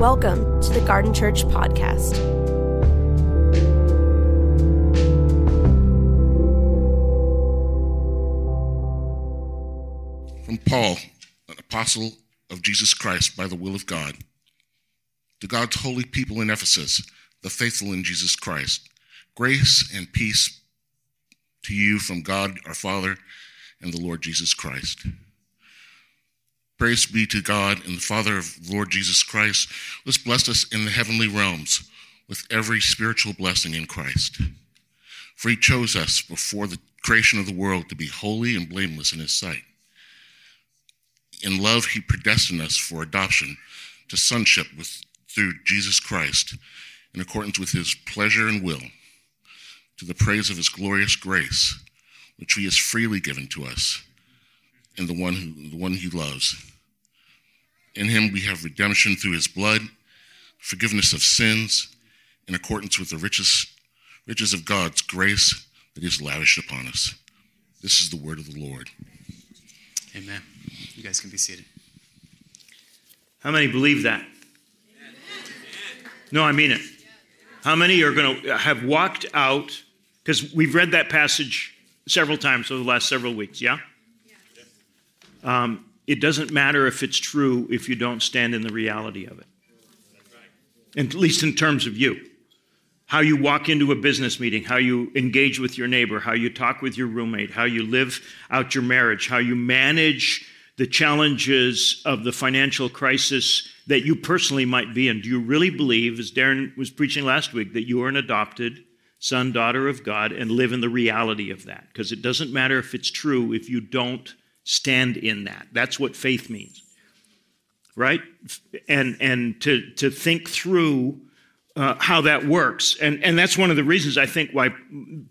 Welcome to the Garden Church Podcast. From Paul, an apostle of Jesus Christ by the will of God, to God's holy people in Ephesus, the faithful in Jesus Christ, grace and peace to you from God our Father and the Lord Jesus Christ. Praise be to God and the Father of Lord Jesus Christ, who has blessed us in the heavenly realms with every spiritual blessing in Christ. For he chose us before the creation of the world to be holy and blameless in his sight. In love, he predestined us for adoption to sonship with, through Jesus Christ, in accordance with his pleasure and will, to the praise of his glorious grace, which he has freely given to us in the one who, the one he loves. In him we have redemption through his blood, forgiveness of sins, in accordance with the riches, riches of God's grace that he has lavished upon us. This is the word of the Lord. Amen. You guys can be seated. How many believe that? No, I mean it. How many are going to have walked out? Because we've read that passage several times over the last several weeks, yeah? Um, it doesn't matter if it's true if you don't stand in the reality of it. At least in terms of you. How you walk into a business meeting, how you engage with your neighbor, how you talk with your roommate, how you live out your marriage, how you manage the challenges of the financial crisis that you personally might be in. Do you really believe, as Darren was preaching last week, that you are an adopted son, daughter of God, and live in the reality of that? Because it doesn't matter if it's true if you don't stand in that. That's what faith means. Right? And and to to think through uh, how that works. And and that's one of the reasons I think why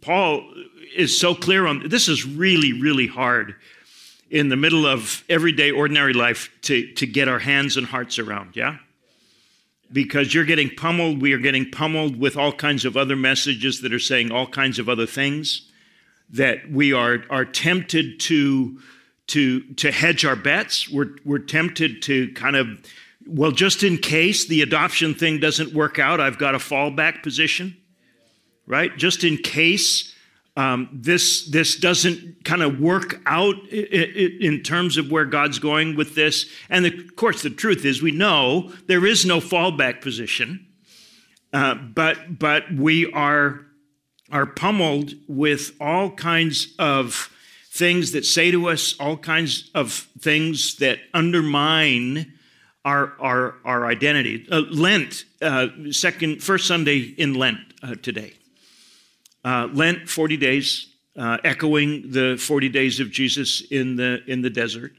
Paul is so clear on this is really really hard in the middle of everyday ordinary life to to get our hands and hearts around, yeah? Because you're getting pummeled, we are getting pummeled with all kinds of other messages that are saying all kinds of other things that we are are tempted to to, to hedge our bets. We're, we're tempted to kind of, well, just in case the adoption thing doesn't work out, I've got a fallback position, right? Just in case um, this, this doesn't kind of work out in terms of where God's going with this. And of course, the truth is, we know there is no fallback position, uh, but, but we are, are pummeled with all kinds of things that say to us all kinds of things that undermine our, our, our identity. Uh, Lent, uh, second, first Sunday in Lent uh, today. Uh, Lent, 40 days, uh, echoing the 40 days of Jesus in the, in the desert.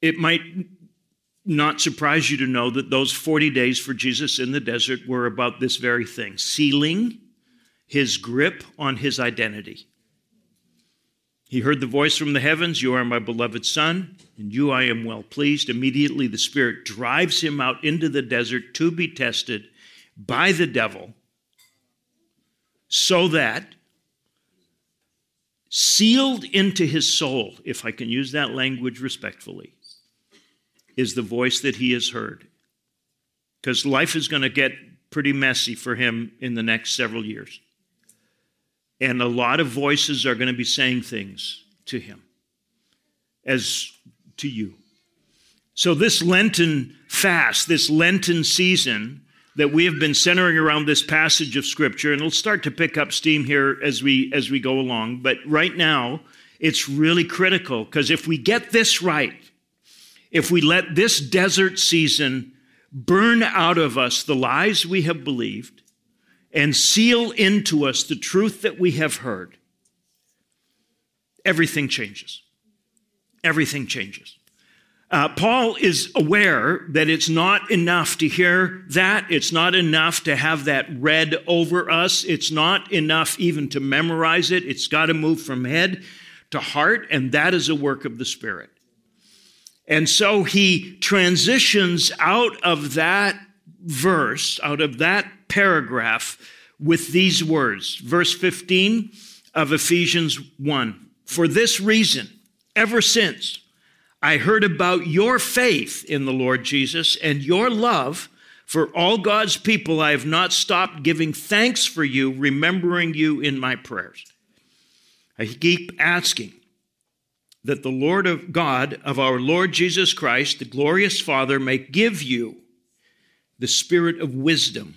It might not surprise you to know that those 40 days for Jesus in the desert were about this very thing sealing his grip on his identity. He heard the voice from the heavens, You are my beloved Son, and you I am well pleased. Immediately the Spirit drives him out into the desert to be tested by the devil, so that sealed into his soul, if I can use that language respectfully, is the voice that he has heard. Because life is going to get pretty messy for him in the next several years. And a lot of voices are going to be saying things to him as to you. So, this Lenten fast, this Lenten season that we have been centering around this passage of Scripture, and it'll start to pick up steam here as we, as we go along. But right now, it's really critical because if we get this right, if we let this desert season burn out of us the lies we have believed, and seal into us the truth that we have heard, everything changes. Everything changes. Uh, Paul is aware that it's not enough to hear that. It's not enough to have that read over us. It's not enough even to memorize it. It's got to move from head to heart, and that is a work of the Spirit. And so he transitions out of that verse, out of that paragraph with these words. Verse 15 of Ephesians 1. For this reason, ever since I heard about your faith in the Lord Jesus and your love for all God's people. I have not stopped giving thanks for you, remembering you in my prayers. I keep asking that the Lord of God, of our Lord Jesus Christ, the glorious Father, may give you the spirit of wisdom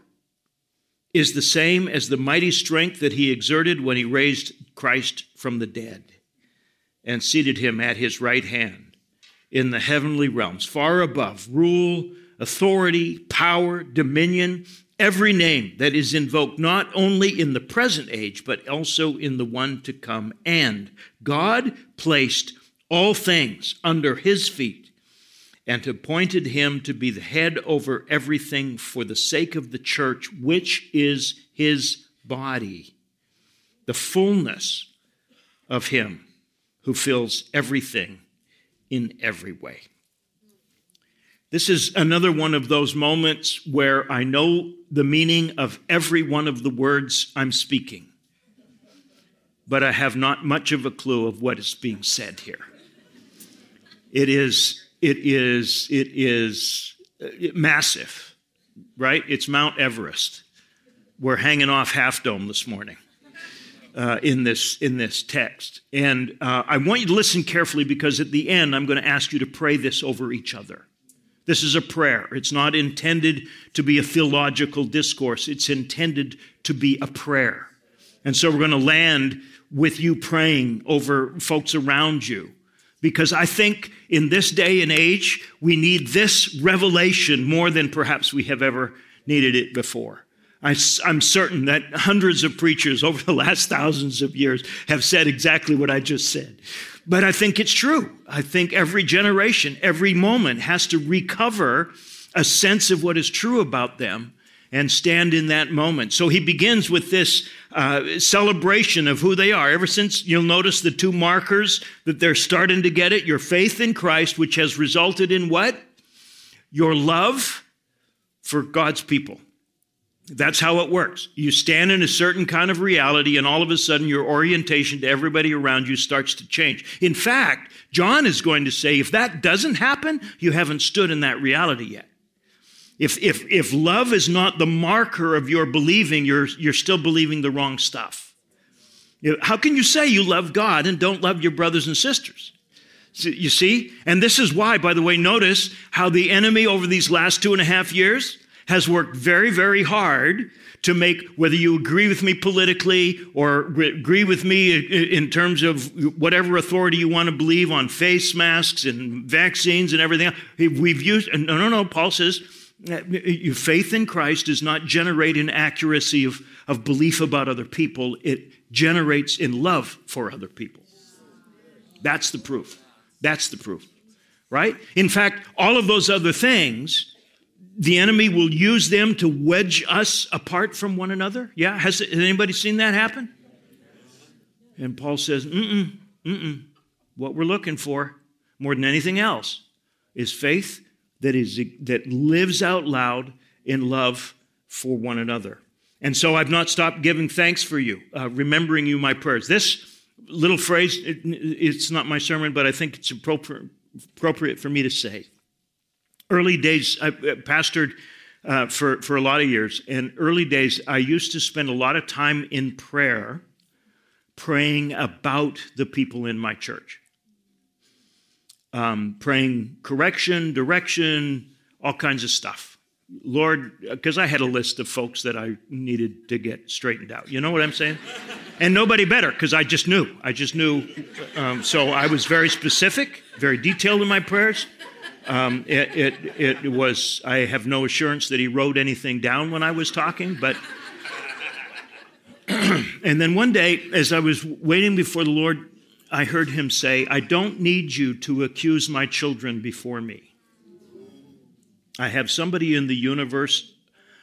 is the same as the mighty strength that he exerted when he raised Christ from the dead and seated him at his right hand in the heavenly realms, far above rule, authority, power, dominion, every name that is invoked not only in the present age, but also in the one to come. And God placed all things under his feet and appointed him to be the head over everything for the sake of the church, which is his body, the fullness of him who fills everything in every way. This is another one of those moments where I know the meaning of every one of the words I'm speaking, but I have not much of a clue of what is being said here. It is, it is, it is uh, massive, right? It's Mount Everest. We're hanging off Half Dome this morning uh, in this in this text, and uh, I want you to listen carefully because at the end I'm going to ask you to pray this over each other. This is a prayer. It's not intended to be a theological discourse. It's intended to be a prayer. And so we're going to land with you praying over folks around you. Because I think in this day and age, we need this revelation more than perhaps we have ever needed it before. I, am certain that hundreds of preachers over the last thousands of years have said exactly what I just said. But I think it's true. I think every generation, every moment has to recover a sense of what is true about them and stand in that moment. So he begins with this uh, celebration of who they are. Ever since you'll notice the two markers that they're starting to get it your faith in Christ, which has resulted in what? Your love for God's people. That's how it works. You stand in a certain kind of reality, and all of a sudden, your orientation to everybody around you starts to change. In fact, John is going to say if that doesn't happen, you haven't stood in that reality yet. If, if, if love is not the marker of your believing, you're, you're still believing the wrong stuff. How can you say you love God and don't love your brothers and sisters? You see? And this is why, by the way, notice how the enemy over these last two and a half years has worked very, very hard to make, whether you agree with me politically or agree with me in terms of whatever authority you want to believe on face masks and vaccines and everything. We've used, no, no, no, Paul says, Uh, your faith in Christ does not generate an accuracy of, of belief about other people, it generates in love for other people. That's the proof. That's the proof, right? In fact, all of those other things the enemy will use them to wedge us apart from one another. Yeah, has, has anybody seen that happen? And Paul says, mm-mm, mm-mm. What we're looking for more than anything else is faith that is that lives out loud in love for one another. And so I've not stopped giving thanks for you, uh, remembering you my prayers. This little phrase, it, it's not my sermon, but I think it's appropriate, appropriate for me to say early days, I pastored uh, for, for a lot of years. And early days, I used to spend a lot of time in prayer, praying about the people in my church. Um, praying correction, direction, all kinds of stuff. Lord, because I had a list of folks that I needed to get straightened out. You know what I'm saying? and nobody better because I just knew. I just knew. Um, so I was very specific, very detailed in my prayers. Um, it, it, it was, I have no assurance that he wrote anything down when I was talking, but. and then one day, as I was waiting before the Lord, I heard him say, I don't need you to accuse my children before me. I have somebody in the universe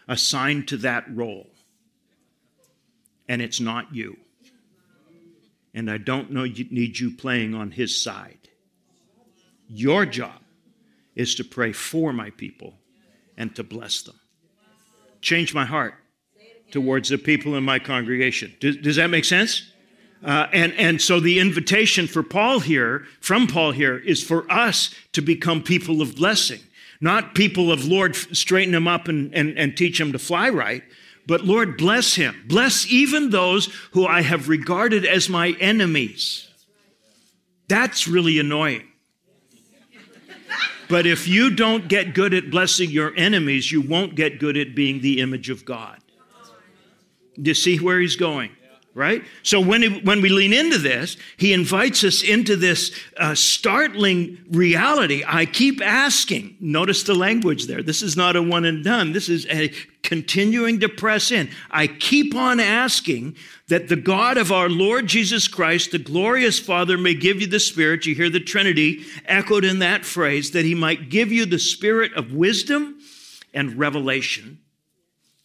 assigned to that role, and it's not you. And I don't know, need you playing on his side. Your job is to pray for my people and to bless them. Change my heart towards the people in my congregation. Does, does that make sense? Uh, and, and so the invitation for Paul here, from Paul here, is for us to become people of blessing. Not people of Lord, straighten him up and, and, and teach him to fly right, but Lord, bless him. Bless even those who I have regarded as my enemies. That's really annoying. But if you don't get good at blessing your enemies, you won't get good at being the image of God. Do you see where he's going? Right? So when, he, when we lean into this, he invites us into this uh, startling reality. I keep asking. Notice the language there. This is not a one and done. This is a continuing to press in. I keep on asking that the God of our Lord Jesus Christ, the glorious Father, may give you the Spirit. You hear the Trinity echoed in that phrase, that he might give you the Spirit of wisdom and revelation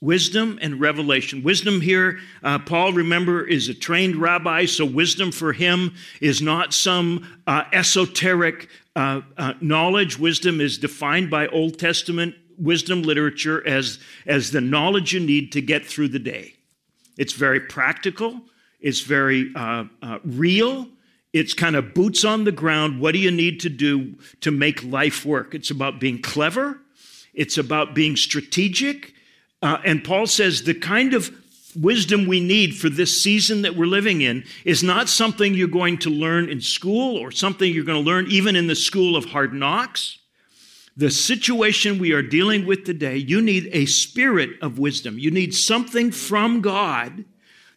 wisdom and revelation. Wisdom here, uh, Paul, remember, is a trained rabbi, so wisdom for him is not some uh, esoteric uh, uh, knowledge. Wisdom is defined by Old Testament wisdom literature as, as the knowledge you need to get through the day. It's very practical, it's very uh, uh, real. It's kind of boots on the ground. What do you need to do to make life work? It's about being clever. It's about being strategic. Uh, and Paul says the kind of wisdom we need for this season that we're living in is not something you're going to learn in school or something you're going to learn even in the school of hard knocks. The situation we are dealing with today, you need a spirit of wisdom. You need something from God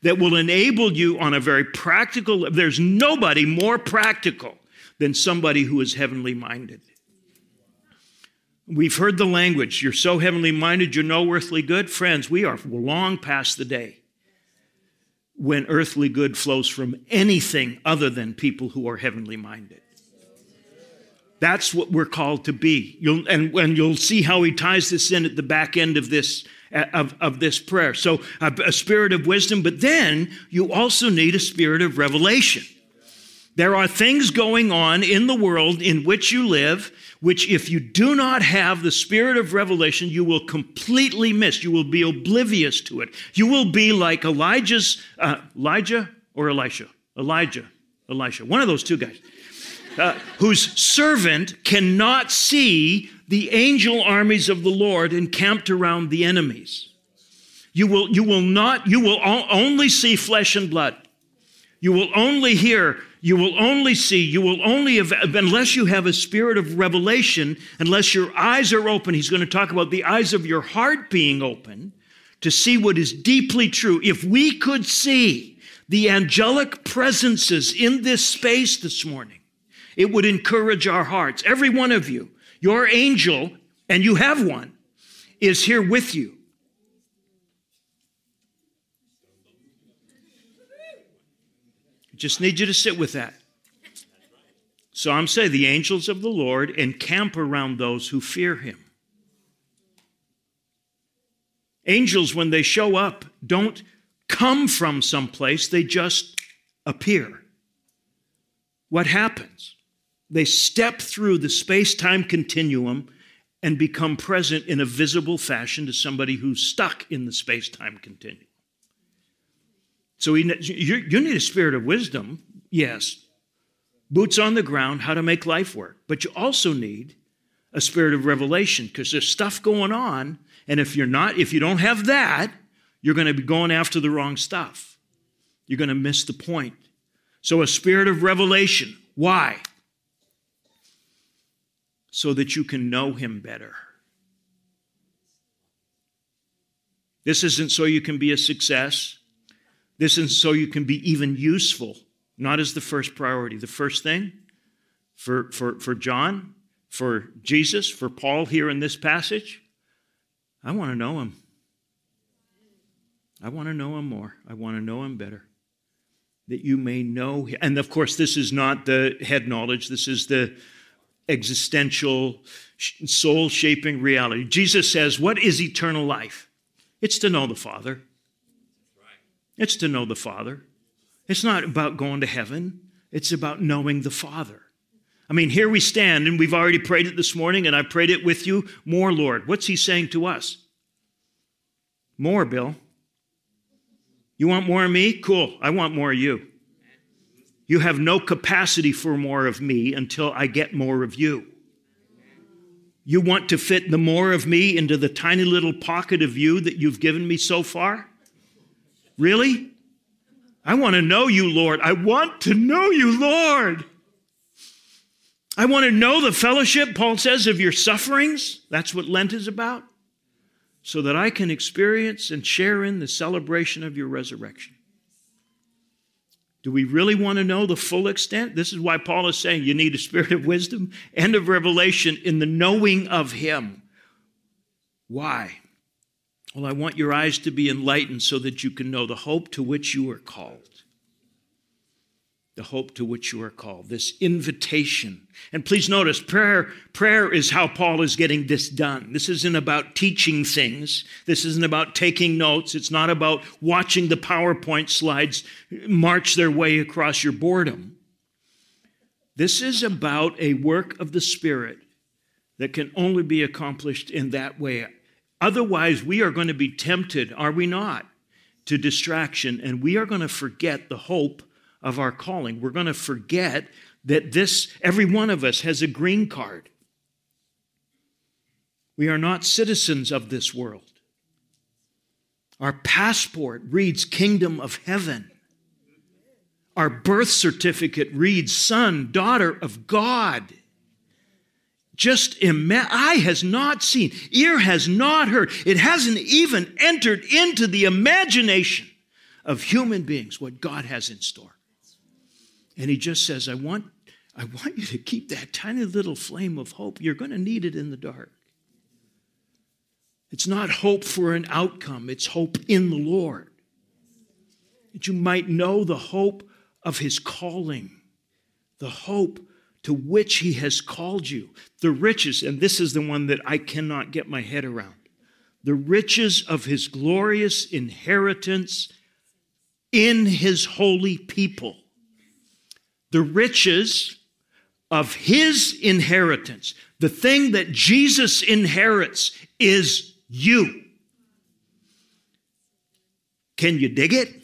that will enable you on a very practical there's nobody more practical than somebody who is heavenly minded. We've heard the language. You're so heavenly minded, you're no earthly good. Friends, we are long past the day when earthly good flows from anything other than people who are heavenly minded. That's what we're called to be. You'll, and, and you'll see how he ties this in at the back end of this, of, of this prayer. So, a, a spirit of wisdom, but then you also need a spirit of revelation. There are things going on in the world in which you live which, if you do not have the spirit of revelation, you will completely miss. You will be oblivious to it. You will be like Elijah's, uh, Elijah or Elisha? Elijah, Elisha, one of those two guys, uh, whose servant cannot see the angel armies of the Lord encamped around the enemies. You will, you will not, you will only see flesh and blood. You will only hear you will only see, you will only have, unless you have a spirit of revelation, unless your eyes are open. He's going to talk about the eyes of your heart being open to see what is deeply true. If we could see the angelic presences in this space this morning, it would encourage our hearts. Every one of you, your angel, and you have one, is here with you. Just need you to sit with that. Psalm say, the angels of the Lord encamp around those who fear him. Angels, when they show up, don't come from someplace, they just appear. What happens? They step through the space time continuum and become present in a visible fashion to somebody who's stuck in the space time continuum. So you, you need a spirit of wisdom, yes. Boots on the ground, how to make life work. But you also need a spirit of revelation because there's stuff going on. And if you're not, if you don't have that, you're going to be going after the wrong stuff. You're going to miss the point. So a spirit of revelation. Why? So that you can know him better. This isn't so you can be a success. This is so you can be even useful, not as the first priority. The first thing for, for, for John, for Jesus, for Paul here in this passage, I want to know him. I want to know him more. I want to know him better. That you may know him. And of course, this is not the head knowledge, this is the existential, soul shaping reality. Jesus says, What is eternal life? It's to know the Father. It's to know the Father. It's not about going to heaven, it's about knowing the Father. I mean, here we stand, and we've already prayed it this morning, and I prayed it with you. More, Lord. What's He saying to us? More, Bill. You want more of me? Cool. I want more of you. You have no capacity for more of me until I get more of you. You want to fit the more of me into the tiny little pocket of you that you've given me so far? Really? I want to know you, Lord. I want to know you, Lord. I want to know the fellowship, Paul says, of your sufferings. That's what Lent is about. So that I can experience and share in the celebration of your resurrection. Do we really want to know the full extent? This is why Paul is saying you need a spirit of wisdom and of revelation in the knowing of Him. Why? Well, I want your eyes to be enlightened so that you can know the hope to which you are called the hope to which you are called, this invitation. And please notice, prayer, prayer is how Paul is getting this done. This isn't about teaching things. This isn't about taking notes. It's not about watching the PowerPoint slides march their way across your boredom. This is about a work of the Spirit that can only be accomplished in that way. Otherwise, we are going to be tempted, are we not, to distraction, and we are going to forget the hope of our calling. We're going to forget that this, every one of us has a green card. We are not citizens of this world. Our passport reads Kingdom of Heaven. Our birth certificate reads Son, Daughter of God. Just imagine, eye has not seen, ear has not heard, it hasn't even entered into the imagination of human beings what God has in store. And he just says, I want, I want you to keep that tiny little flame of hope. You're going to need it in the dark. It's not hope for an outcome, it's hope in the Lord. That you might know the hope of his calling, the hope to which he has called you, the riches, and this is the one that I cannot get my head around the riches of his glorious inheritance in his holy people the riches of his inheritance. The thing that Jesus inherits is you. Can you dig it?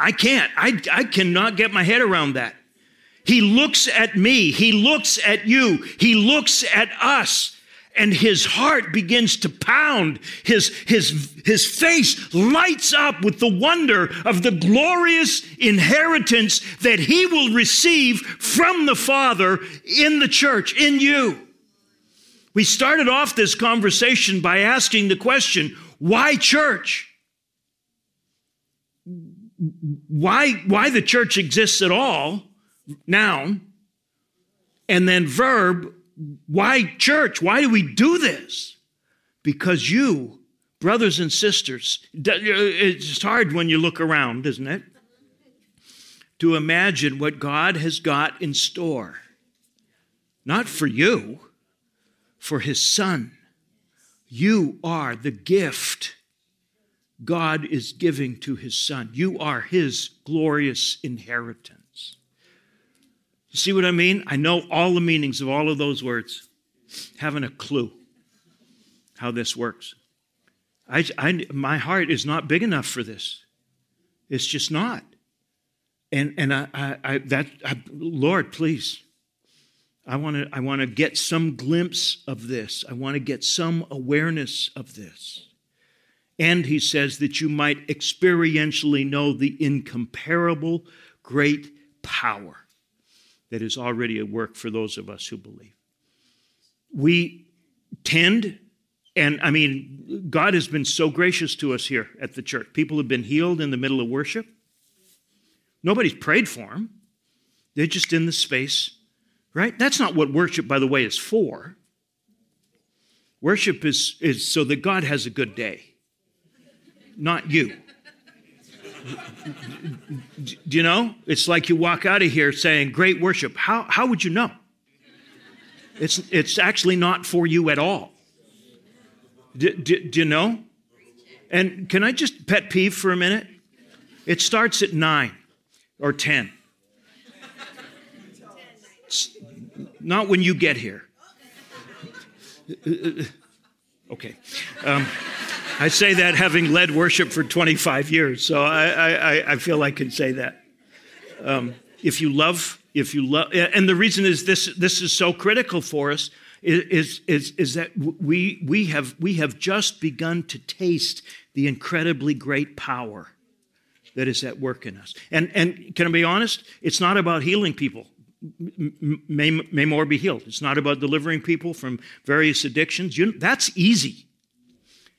I can't. I, I cannot get my head around that. He looks at me. He looks at you. He looks at us and his heart begins to pound. His, his, his face lights up with the wonder of the glorious inheritance that he will receive from the Father in the church, in you. We started off this conversation by asking the question why church? Why, why the church exists at all, noun, and then verb, why church? Why do we do this? Because you, brothers and sisters, uh, it's hard when you look around, isn't it? To imagine what God has got in store. Not for you, for His Son. You are the gift God is giving to His Son. You are His glorious inheritance. You see what I mean? I know all the meanings of all of those words, having a clue how this works. I, I, my heart is not big enough for this. It's just not. And, and I, I, I that, I, Lord, please, I want to I want to get some glimpse of this. I want to get some awareness of this. And he says that you might experientially know the incomparable great power that is already at work for those of us who believe. We tend, and I mean, God has been so gracious to us here at the church. People have been healed in the middle of worship. Nobody's prayed for them, they're just in the space, right? That's not what worship, by the way, is for. Worship is, is so that God has a good day, not you. Do you know? It's like you walk out of here saying, Great worship. How, how would you know? It's, it's actually not for you at all. Do, do, do you know? And can I just pet peeve for a minute? It starts at nine or 10. It's not when you get here. Okay. Um, I say that having led worship for 25 years, so I, I, I feel I can say that. Um, if you love, if you love, and the reason is this, this is so critical for us is, is, is that we, we, have, we have just begun to taste the incredibly great power that is at work in us. And, and can I be honest? It's not about healing people. May, may more be healed. It's not about delivering people from various addictions. You, that's easy.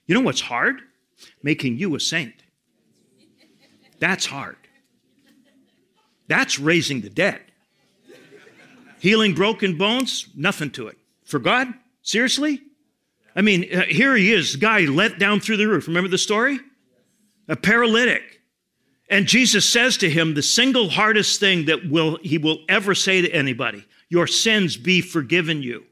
You know what's hard? Making you a saint. That's hard. That's raising the dead. Healing broken bones, nothing to it. For God? Seriously? I mean, uh, here he is, guy let down through the roof. Remember the story? A paralytic. And Jesus says to him the single hardest thing that will he will ever say to anybody, your sins be forgiven you.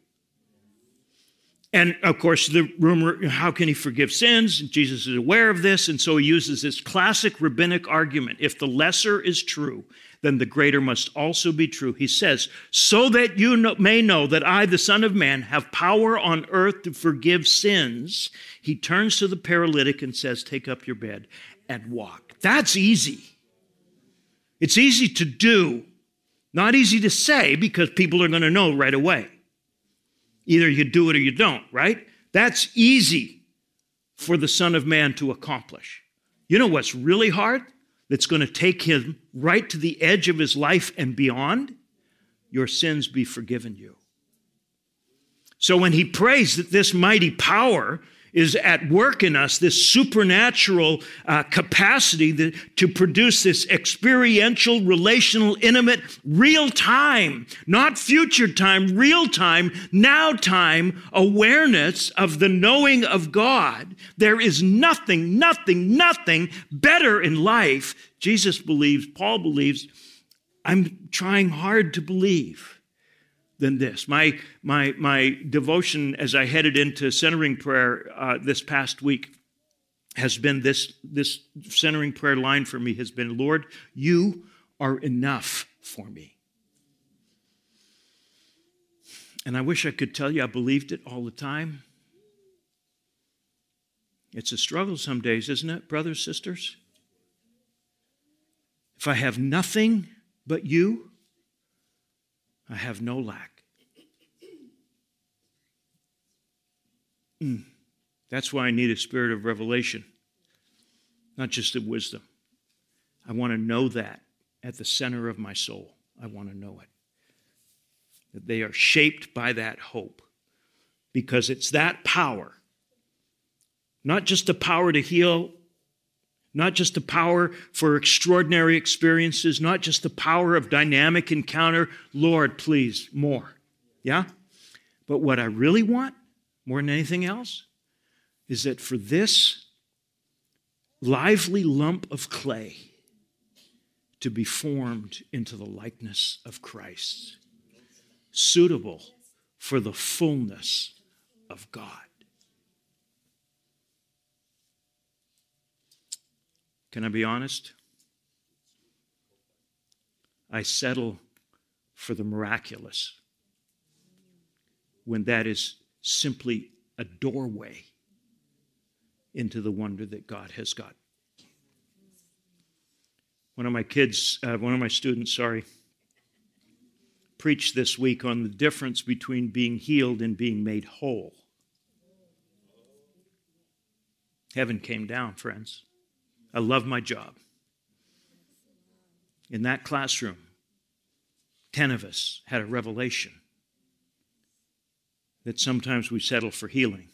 And of course, the rumor, how can he forgive sins? Jesus is aware of this, and so he uses this classic rabbinic argument. If the lesser is true, then the greater must also be true. He says, So that you know, may know that I, the Son of Man, have power on earth to forgive sins, he turns to the paralytic and says, Take up your bed and walk. That's easy. It's easy to do, not easy to say because people are going to know right away. Either you do it or you don't, right? That's easy for the Son of Man to accomplish. You know what's really hard? That's going to take him right to the edge of his life and beyond? Your sins be forgiven you. So when he prays that this mighty power is at work in us, this supernatural uh, capacity that, to produce this experiential, relational, intimate, real time, not future time, real time, now time awareness of the knowing of God. There is nothing, nothing, nothing better in life. Jesus believes, Paul believes. I'm trying hard to believe than this. My, my, my devotion as I headed into centering prayer uh, this past week has been this, this centering prayer line for me has been, Lord, you are enough for me. And I wish I could tell you I believed it all the time. It's a struggle some days, isn't it, brothers, sisters? If I have nothing but you, I have no lack. Mm. That's why I need a spirit of revelation, not just of wisdom. I want to know that at the center of my soul. I want to know it. That they are shaped by that hope because it's that power, not just the power to heal not just the power for extraordinary experiences, not just the power of dynamic encounter. Lord, please, more. Yeah? But what I really want, more than anything else, is that for this lively lump of clay to be formed into the likeness of Christ, suitable for the fullness of God. Can I be honest? I settle for the miraculous when that is simply a doorway into the wonder that God has got. One of my kids, uh, one of my students, sorry, preached this week on the difference between being healed and being made whole. Heaven came down, friends. I love my job. In that classroom, 10 of us had a revelation that sometimes we settle for healing,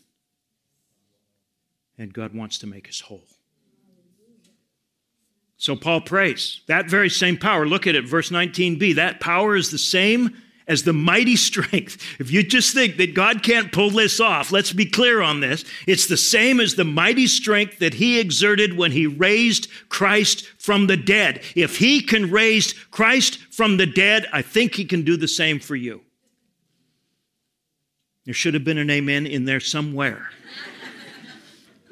and God wants to make us whole. So Paul prays that very same power. Look at it, verse 19b. That power is the same as the mighty strength. If you just think that God can't pull this off, let's be clear on this. It's the same as the mighty strength that he exerted when he raised Christ from the dead. If he can raise Christ from the dead, I think he can do the same for you. There should have been an amen in there somewhere.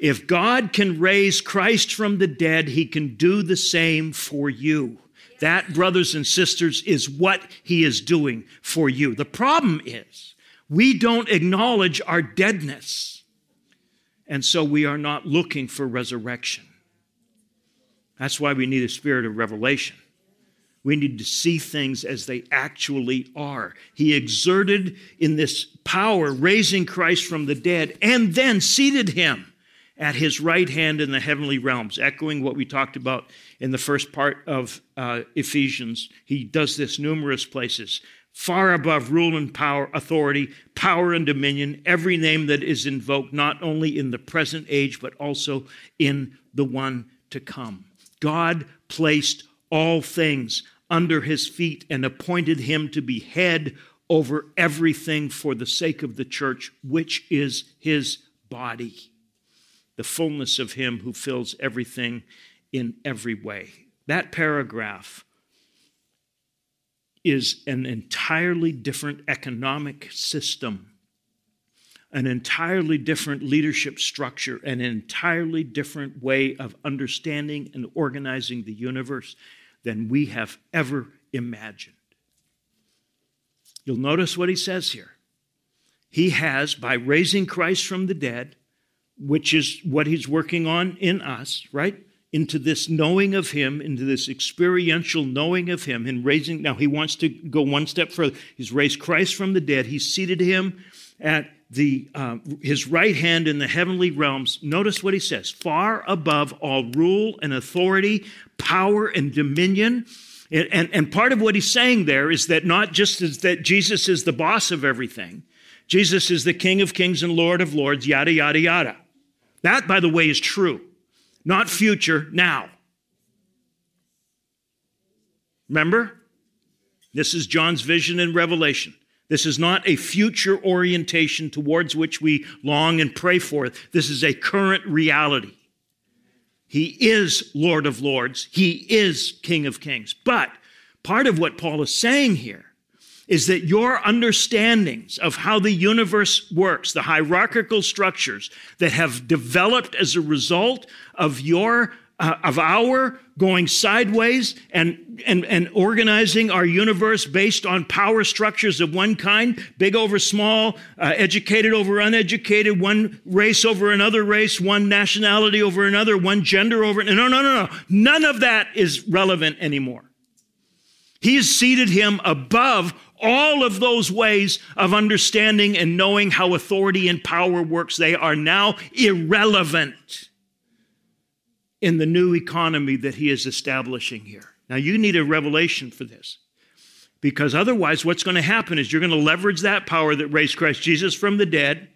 if God can raise Christ from the dead, he can do the same for you. That, brothers and sisters, is what he is doing for you. The problem is we don't acknowledge our deadness, and so we are not looking for resurrection. That's why we need a spirit of revelation. We need to see things as they actually are. He exerted in this power, raising Christ from the dead, and then seated him at his right hand in the heavenly realms, echoing what we talked about in the first part of uh, Ephesians. He does this numerous places. Far above rule and power, authority, power and dominion, every name that is invoked, not only in the present age, but also in the one to come. God placed all things under his feet and appointed him to be head over everything for the sake of the church, which is his body, the fullness of him who fills everything in every way. That paragraph is an entirely different economic system, an entirely different leadership structure, an entirely different way of understanding and organizing the universe than we have ever imagined. You'll notice what he says here. He has, by raising Christ from the dead, which is what he's working on in us, right? Into this knowing of him, into this experiential knowing of him, and raising. Now, he wants to go one step further. He's raised Christ from the dead, he's seated him at the, uh, his right hand in the heavenly realms. Notice what he says far above all rule and authority, power and dominion. And, and, and part of what he's saying there is that not just is that Jesus is the boss of everything, Jesus is the King of kings and Lord of lords, yada, yada, yada. That, by the way, is true. Not future, now. Remember? This is John's vision in Revelation. This is not a future orientation towards which we long and pray for. This is a current reality. He is Lord of Lords. He is King of Kings. But part of what Paul is saying here is that your understandings of how the universe works, the hierarchical structures that have developed as a result of your uh, of our going sideways and, and, and organizing our universe based on power structures of one kind big over small, uh, educated over uneducated, one race over another race, one nationality over another, one gender over. No, no, no, no. None of that is relevant anymore. He has seated him above all of those ways of understanding and knowing how authority and power works. They are now irrelevant in the new economy that he is establishing here. Now, you need a revelation for this. Because otherwise, what's going to happen is you're going to leverage that power that raised Christ Jesus from the dead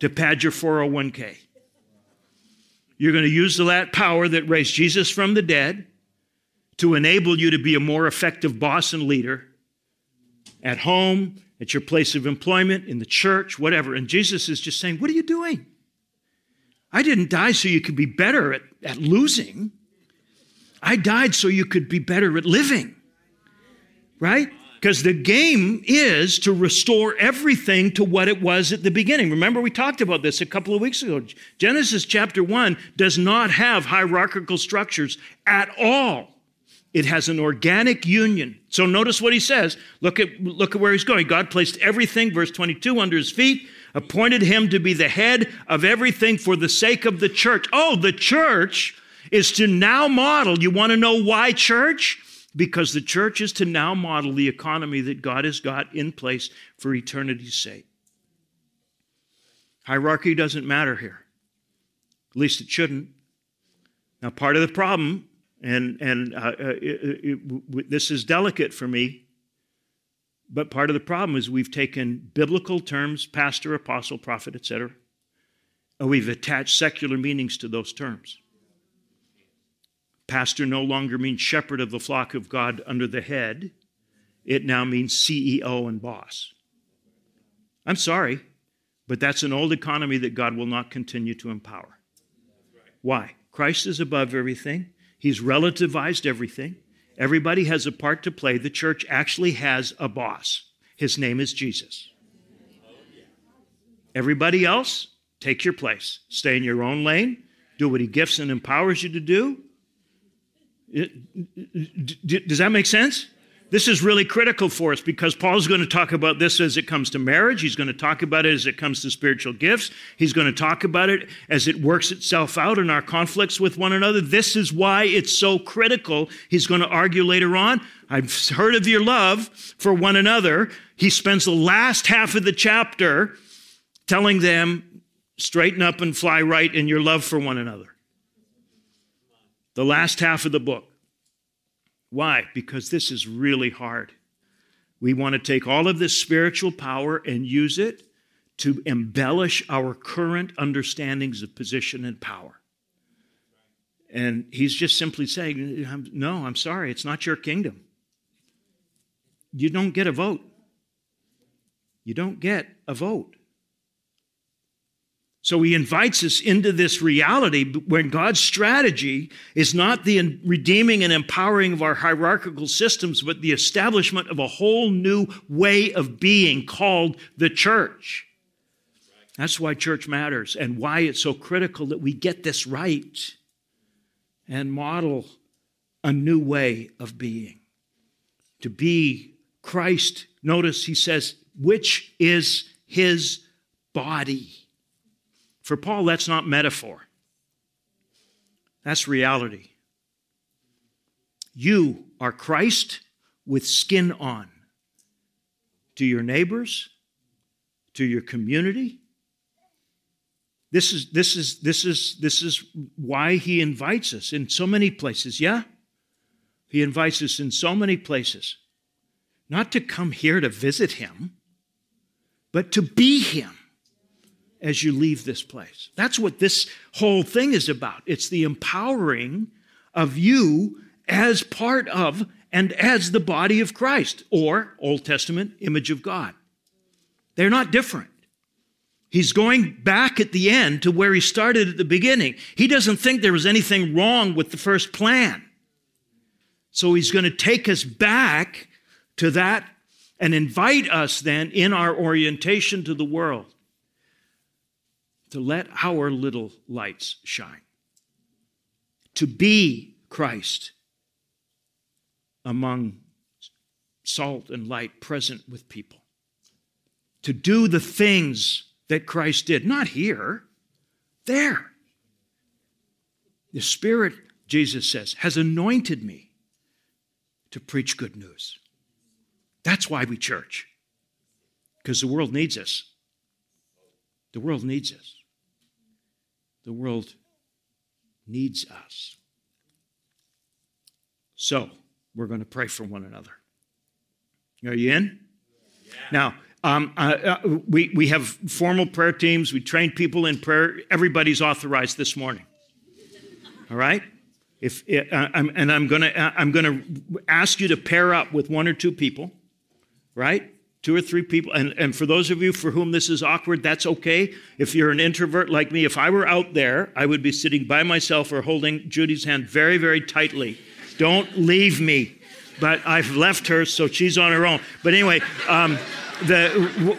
to pad your 401k. You're going to use that power that raised Jesus from the dead to enable you to be a more effective boss and leader at home, at your place of employment, in the church, whatever. And Jesus is just saying, What are you doing? I didn't die so you could be better at, at losing. I died so you could be better at living. Right? Because the game is to restore everything to what it was at the beginning. Remember, we talked about this a couple of weeks ago. Genesis chapter 1 does not have hierarchical structures at all. It has an organic union. So notice what he says. Look at, look at where he's going. God placed everything, verse 22, under his feet appointed him to be the head of everything for the sake of the church. Oh, the church is to now model. You want to know why church? Because the church is to now model the economy that God has got in place for eternity's sake. Hierarchy doesn't matter here. At least it shouldn't. Now, part of the problem, and, and uh, uh it, it, this is delicate for me, but part of the problem is we've taken biblical terms, pastor, apostle, prophet, etc., and we've attached secular meanings to those terms. Pastor no longer means shepherd of the flock of God under the head, it now means CEO and boss. I'm sorry, but that's an old economy that God will not continue to empower. Why? Christ is above everything, He's relativized everything. Everybody has a part to play. The church actually has a boss. His name is Jesus. Everybody else, take your place. Stay in your own lane. Do what He gifts and empowers you to do. Does that make sense? This is really critical for us because Paul's going to talk about this as it comes to marriage. He's going to talk about it as it comes to spiritual gifts. He's going to talk about it as it works itself out in our conflicts with one another. This is why it's so critical. He's going to argue later on. I've heard of your love for one another. He spends the last half of the chapter telling them, straighten up and fly right in your love for one another. The last half of the book. Why? Because this is really hard. We want to take all of this spiritual power and use it to embellish our current understandings of position and power. And he's just simply saying, No, I'm sorry, it's not your kingdom. You don't get a vote. You don't get a vote. So he invites us into this reality when God's strategy is not the redeeming and empowering of our hierarchical systems, but the establishment of a whole new way of being called the church. That's why church matters and why it's so critical that we get this right and model a new way of being. To be Christ, notice he says, which is his body. For Paul, that's not metaphor, that's reality. You are Christ with skin on to your neighbors, to your community. This is, this is, this is, this is why he invites us in so many places, yeah? He invites us in so many places, not to come here to visit him, but to be him as you leave this place. That's what this whole thing is about. It's the empowering of you as part of and as the body of Christ, or Old Testament image of God. They're not different. He's going back at the end to where he started at the beginning. He doesn't think there was anything wrong with the first plan. So he's going to take us back to that and invite us then in our orientation to the world to let our little lights shine, to be Christ among salt and light present with people, to do the things that Christ did, not here, there. The Spirit, Jesus says, has anointed me to preach good news. That's why we church, because the world needs us. The world needs us. The world needs us. So, we're going to pray for one another. Are you in? Yeah. Now, um, uh, uh, we, we have formal prayer teams. We train people in prayer. Everybody's authorized this morning. All right? If, uh, I'm, and I'm going to uh, I'm going to ask you to pair up with one or two people, right? Two or three people. And, and for those of you for whom this is awkward, that's okay. If you're an introvert like me, if I were out there, I would be sitting by myself or holding Judy's hand very, very tightly. Don't leave me. But I've left her, so she's on her own. But anyway, um, the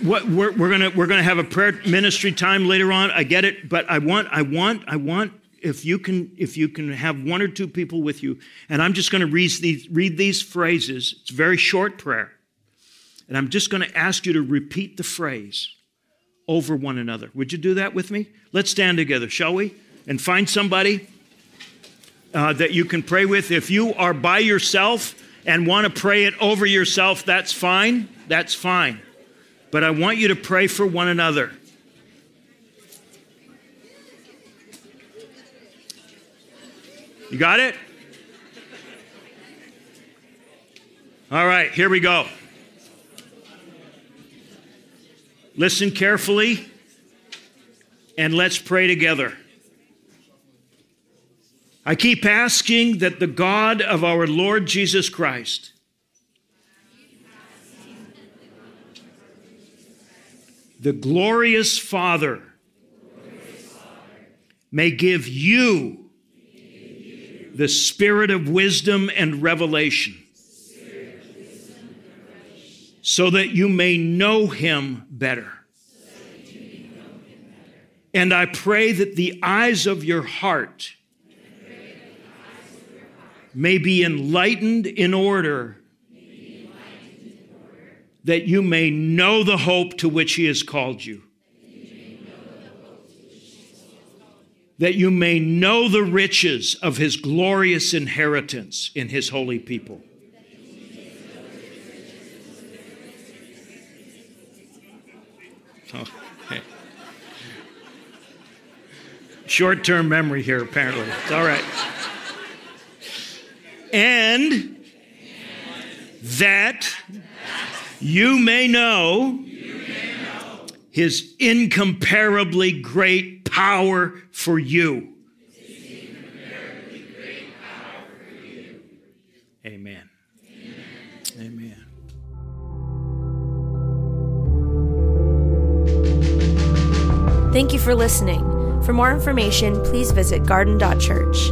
what we're, we're gonna we're gonna have a prayer ministry time later on. I get it, but I want I want I want if you can if you can have one or two people with you, and I'm just going to read these read these phrases. It's very short prayer. And I'm just going to ask you to repeat the phrase over one another. Would you do that with me? Let's stand together, shall we? And find somebody uh, that you can pray with. If you are by yourself and want to pray it over yourself, that's fine. That's fine. But I want you to pray for one another. You got it? All right, here we go. Listen carefully and let's pray together. I keep asking that the God of our Lord Jesus Christ, the glorious Father, may give you the spirit of wisdom and revelation so that you may know him better. And I pray that the eyes of your heart may be enlightened in order that you may know the hope to which he has called you. That you may know the riches of his glorious inheritance in his holy people. Okay. Short term memory here, apparently. It's all right. And that you may know his incomparably great power for you. Thank you for listening. For more information, please visit garden.church.